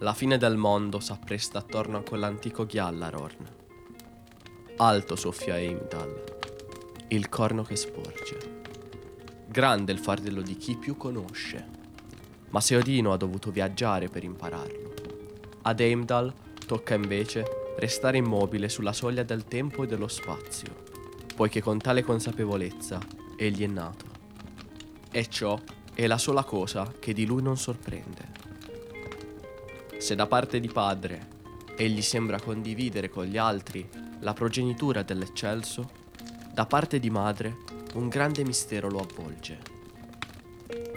La fine del mondo s'appresta attorno a quell'antico Gjallarorn. Alto soffia Heimdall, il corno che sporge. Grande il fardello di chi più conosce. Ma se Odino ha dovuto viaggiare per impararlo. Ad Heimdall tocca invece restare immobile sulla soglia del tempo e dello spazio, poiché con tale consapevolezza egli è nato. E ciò è la sola cosa che di lui non sorprende. Se da parte di padre egli sembra condividere con gli altri la progenitura dell'eccelso, da parte di madre un grande mistero lo avvolge.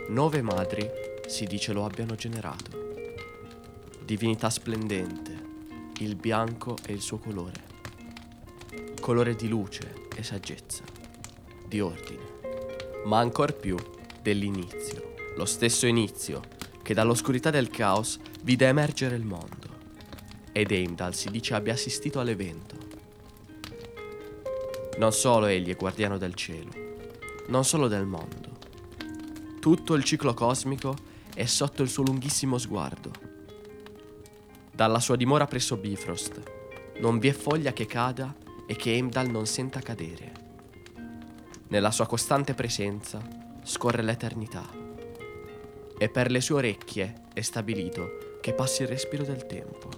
Nove madri si dice lo abbiano generato. Divinità splendente, il bianco è il suo colore. Colore di luce e saggezza, di ordine, ma ancor più dell'inizio, lo stesso inizio che dall'oscurità del caos vide emergere il mondo. Ed Heimdall si dice abbia assistito all'evento. Non solo egli è guardiano del cielo, non solo del mondo. Tutto il ciclo cosmico è sotto il suo lunghissimo sguardo. Dalla sua dimora presso Bifrost non vi è foglia che cada e che Heimdall non senta cadere. Nella sua costante presenza scorre l'eternità e per le sue orecchie è stabilito che passi il respiro del tempo.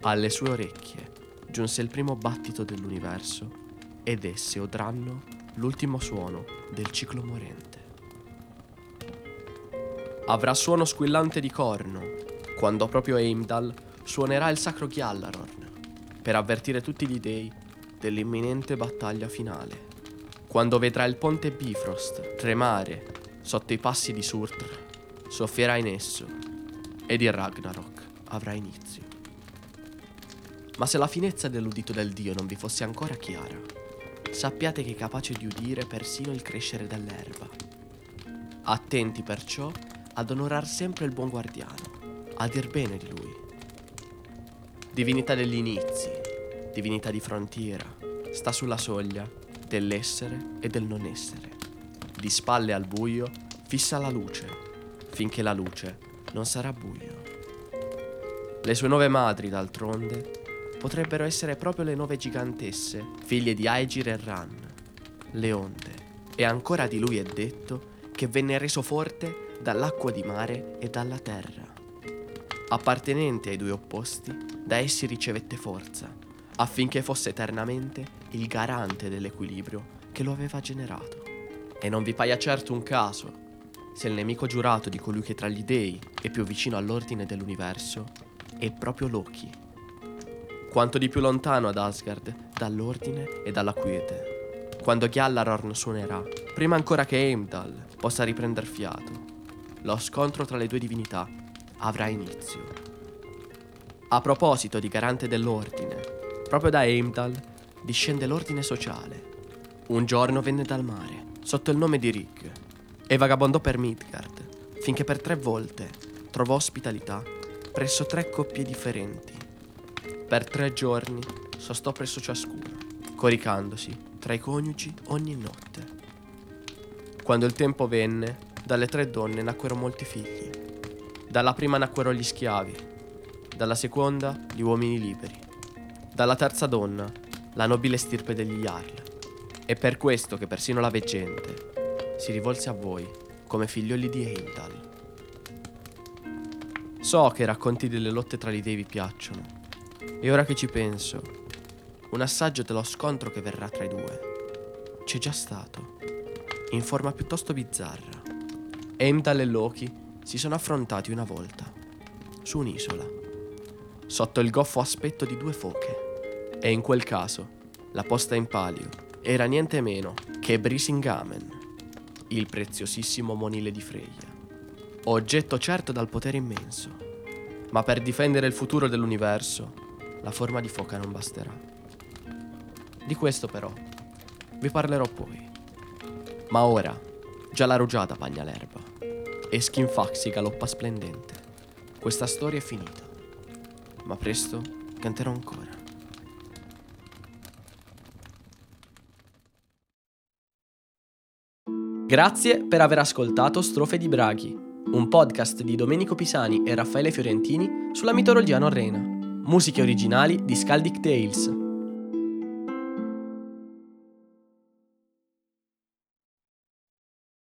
Alle sue orecchie giunse il primo battito dell'universo ed esse odranno l'ultimo suono del ciclo morente. Avrà suono squillante di corno quando proprio Heimdall suonerà il sacro Gjallarorn per avvertire tutti gli dei dell'imminente battaglia finale. Quando vedrà il ponte Bifrost tremare sotto i passi di Surtr soffierà in esso ed il Ragnarok avrà inizio. Ma se la finezza dell'udito del Dio non vi fosse ancora chiara, sappiate che è capace di udire persino il crescere dell'erba. Attenti perciò ad onorar sempre il buon guardiano, a dir bene di lui. Divinità degli inizi, divinità di frontiera, sta sulla soglia dell'essere e del non essere. Di spalle al buio fissa la luce finché la luce non sarà buio. Le sue nove madri, d'altronde, potrebbero essere proprio le nove gigantesse, figlie di Aegir e Ran, le onde. E ancora di lui è detto che venne reso forte dall'acqua di mare e dalla terra. Appartenente ai due opposti, da essi ricevette forza, affinché fosse eternamente il garante dell'equilibrio che lo aveva generato. E non vi paia certo un caso se il nemico giurato di colui che tra gli dei è più vicino all'ordine dell'universo è proprio Loki. Quanto di più lontano ad Asgard dall'ordine e dalla quiete. Quando Gjallarorn suonerà, prima ancora che Heimdall possa riprender fiato, lo scontro tra le due divinità avrà inizio. A proposito di garante dell'ordine, proprio da Heimdall discende l'ordine sociale. Un giorno venne dal mare, sotto il nome di Rig, e vagabondò per Midgard, finché per tre volte trovò ospitalità presso tre coppie differenti. Per tre giorni sostò presso ciascuna, coricandosi tra i coniugi ogni notte. Quando il tempo venne, dalle tre donne nacquero molti figli. Dalla prima nacquero gli schiavi, dalla seconda gli uomini liberi, dalla terza donna la nobile stirpe degli Jarl. È per questo che persino la veggente si rivolse a voi come figlioli di Heimdall. So che i racconti delle lotte tra gli dei vi piacciono, e ora che ci penso, un assaggio dello scontro che verrà tra i due c'è già stato, in forma piuttosto bizzarra. Heimdall e Loki si sono affrontati una volta, su un'isola, sotto il goffo aspetto di due foche, e in quel caso la posta in palio era niente meno che Brisingamen il preziosissimo monile di Freya. Oggetto certo dal potere immenso, ma per difendere il futuro dell'universo, la forma di foca non basterà. Di questo però vi parlerò poi. Ma ora, già la rugiada bagna l'erba e Skinfaxi galoppa splendente. Questa storia è finita, ma presto canterò ancora. Grazie per aver ascoltato Strofe di Braghi. un podcast di Domenico Pisani e Raffaele Fiorentini sulla mitologia norrena. Musiche originali di Skaldic Tales.